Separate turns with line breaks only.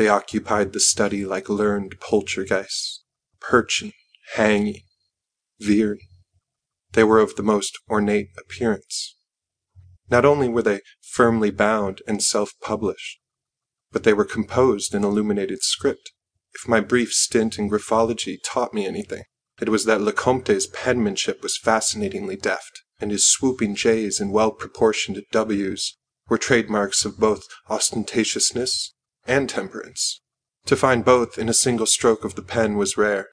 They occupied the study like learned poltergeists, perching, hanging, veering. They were of the most ornate appearance. Not only were they firmly bound and self published, but they were composed in illuminated script. If my brief stint in graphology taught me anything, it was that Le Comte's penmanship was fascinatingly deft, and his swooping J's and well proportioned W's were trademarks of both ostentatiousness and temperance. To find both in a single stroke of the pen was rare.